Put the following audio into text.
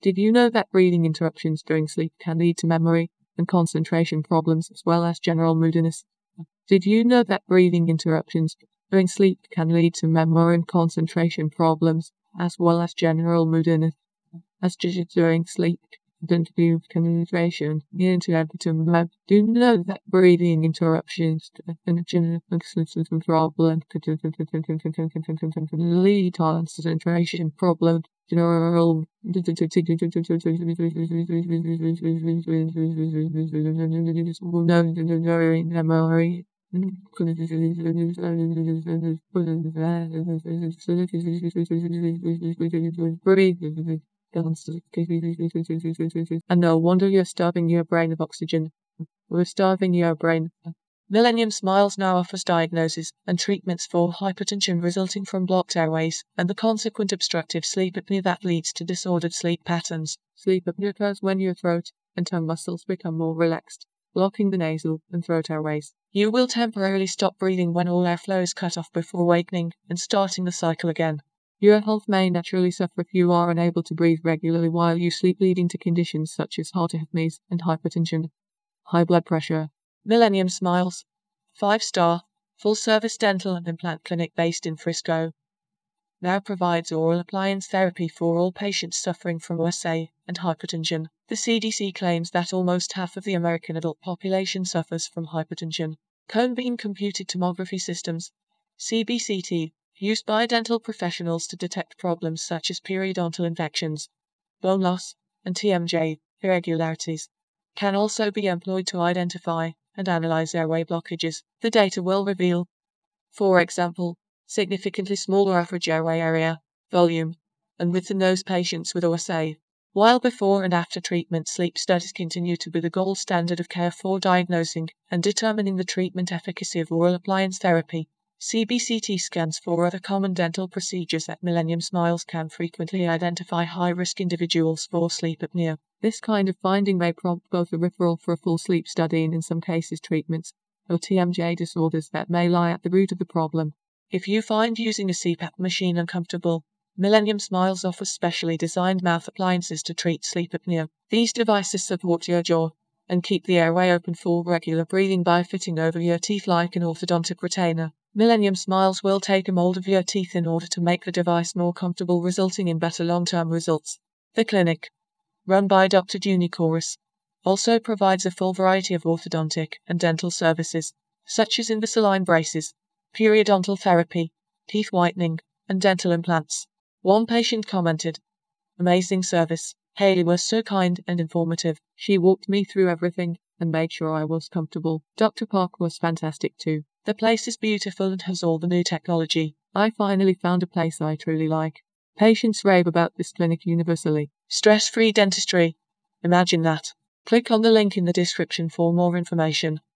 Did you know that breathing interruptions during sleep can lead to memory and concentration problems as well as general moodiness? Did you know that breathing interruptions during sleep can lead to memory and concentration problems as well as general moodiness? As during sleep, identity concentration into epitome do you know that breathing interruptions and general problem? Lead to concentration problem. General memory breathe and no wonder you're starving your brain of oxygen. We're starving your brain. Millennium Smiles now offers diagnosis and treatments for hypertension resulting from blocked airways and the consequent obstructive sleep apnea that leads to disordered sleep patterns. Sleep apnea occurs when your throat and tongue muscles become more relaxed, blocking the nasal and throat airways. You will temporarily stop breathing when all airflow is cut off before awakening and starting the cycle again. Your health may naturally suffer if you are unable to breathe regularly while you sleep, leading to conditions such as heart arrhythmias and hypertension, high blood pressure. Millennium Smiles, 5 star, full service dental and implant clinic based in Frisco. Now provides oral appliance therapy for all patients suffering from OSA and hypertension. The CDC claims that almost half of the American adult population suffers from hypertension. Cone beam computed tomography systems, CBCT, used by dental professionals to detect problems such as periodontal infections, bone loss, and TMJ irregularities, can also be employed to identify and analyze airway blockages. The data will reveal, for example, significantly smaller average airway area, volume, and width in those patients with OSA. While before and after treatment, sleep studies continue to be the gold standard of care for diagnosing and determining the treatment efficacy of oral appliance therapy. CBCT scans for other common dental procedures at Millennium Smiles can frequently identify high risk individuals for sleep apnea. This kind of finding may prompt both a referral for a full sleep study and, in some cases, treatments or TMJ disorders that may lie at the root of the problem. If you find using a CPAP machine uncomfortable, Millennium Smiles offers specially designed mouth appliances to treat sleep apnea. These devices support your jaw and keep the airway open for regular breathing by fitting over your teeth like an orthodontic retainer. Millennium Smiles will take a mold of your teeth in order to make the device more comfortable, resulting in better long term results. The clinic, run by Dr. Junicorus, also provides a full variety of orthodontic and dental services, such as Invisalign braces, periodontal therapy, teeth whitening, and dental implants. One patient commented, Amazing service. Haley was so kind and informative. She walked me through everything and made sure I was comfortable. Dr. Park was fantastic too. The place is beautiful and has all the new technology. I finally found a place I truly like. Patients rave about this clinic universally. Stress free dentistry. Imagine that. Click on the link in the description for more information.